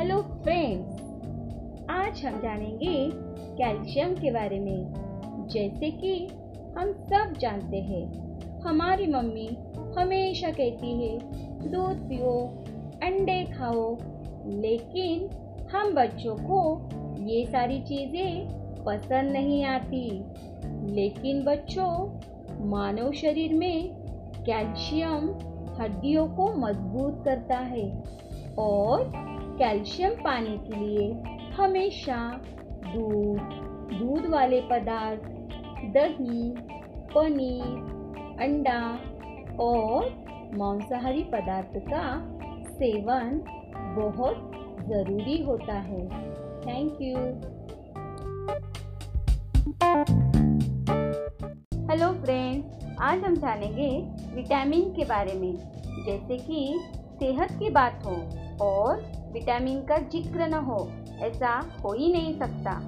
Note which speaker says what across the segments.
Speaker 1: Hello friends आज हम जानेंगे कैल्शियम के बारे में। जैसे कि हम सब जानते हैं, हमारी मम्मी हमेशा कहती है, दूध पियो, अंडे खाओ। लेकिन हम बच्चों को ये सारी चीज़ें पसंद नहीं आती। लेकिन बच्चों, मानव शरीर में कैल्शियम हड्डियों को मज़बूत करता है और कैल्शियम पाने के लिए हमेशा दूध दूध वाले पदार्थ, दही, पनीर, अंडा और मांसाहारी पदार्थ का सेवन बहुत ज़रूरी होता है। थैंक यू हेलो फ्रेंड्स आज हम जानेंगे विटामिन के बारे में, जैसे कि सेहत की बात हो और विटामिन का ज़िक्र न हो, ऐसा हो ही नहीं सकता।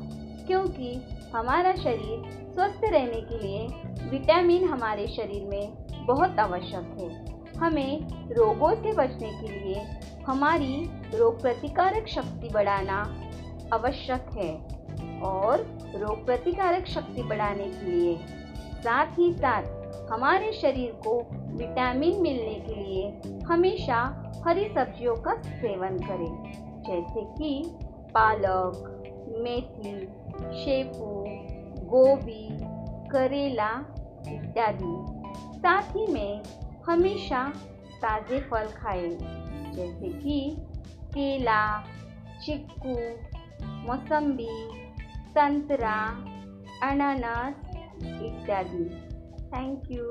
Speaker 1: क्योंकि हमारा शरीर स्वस्थ रहने के लिए विटामिन हमारे शरीर में बहुत आवश्यक है। हमें रोगों से बचने के लिए हमारी रोग प्रतिकारक शक्ति बढ़ाना आवश्यक है और रोग प्रतिकारक शक्ति बढ़ाने के लिए साथ ही साथ हमारे शरीर को विटामिन मिलने के लिए हमेशा हरी सब्जियों का सेवन करें, जैसे कि पालक, मेथी, शेपू, गोभी, करेला इत्यादि। साथ ही में हमेशा ताज़े फल खाएँ, जैसे कि केला, चिक्कू, मौसम्बी, संतरा, अनानास इत्यादि। Thank you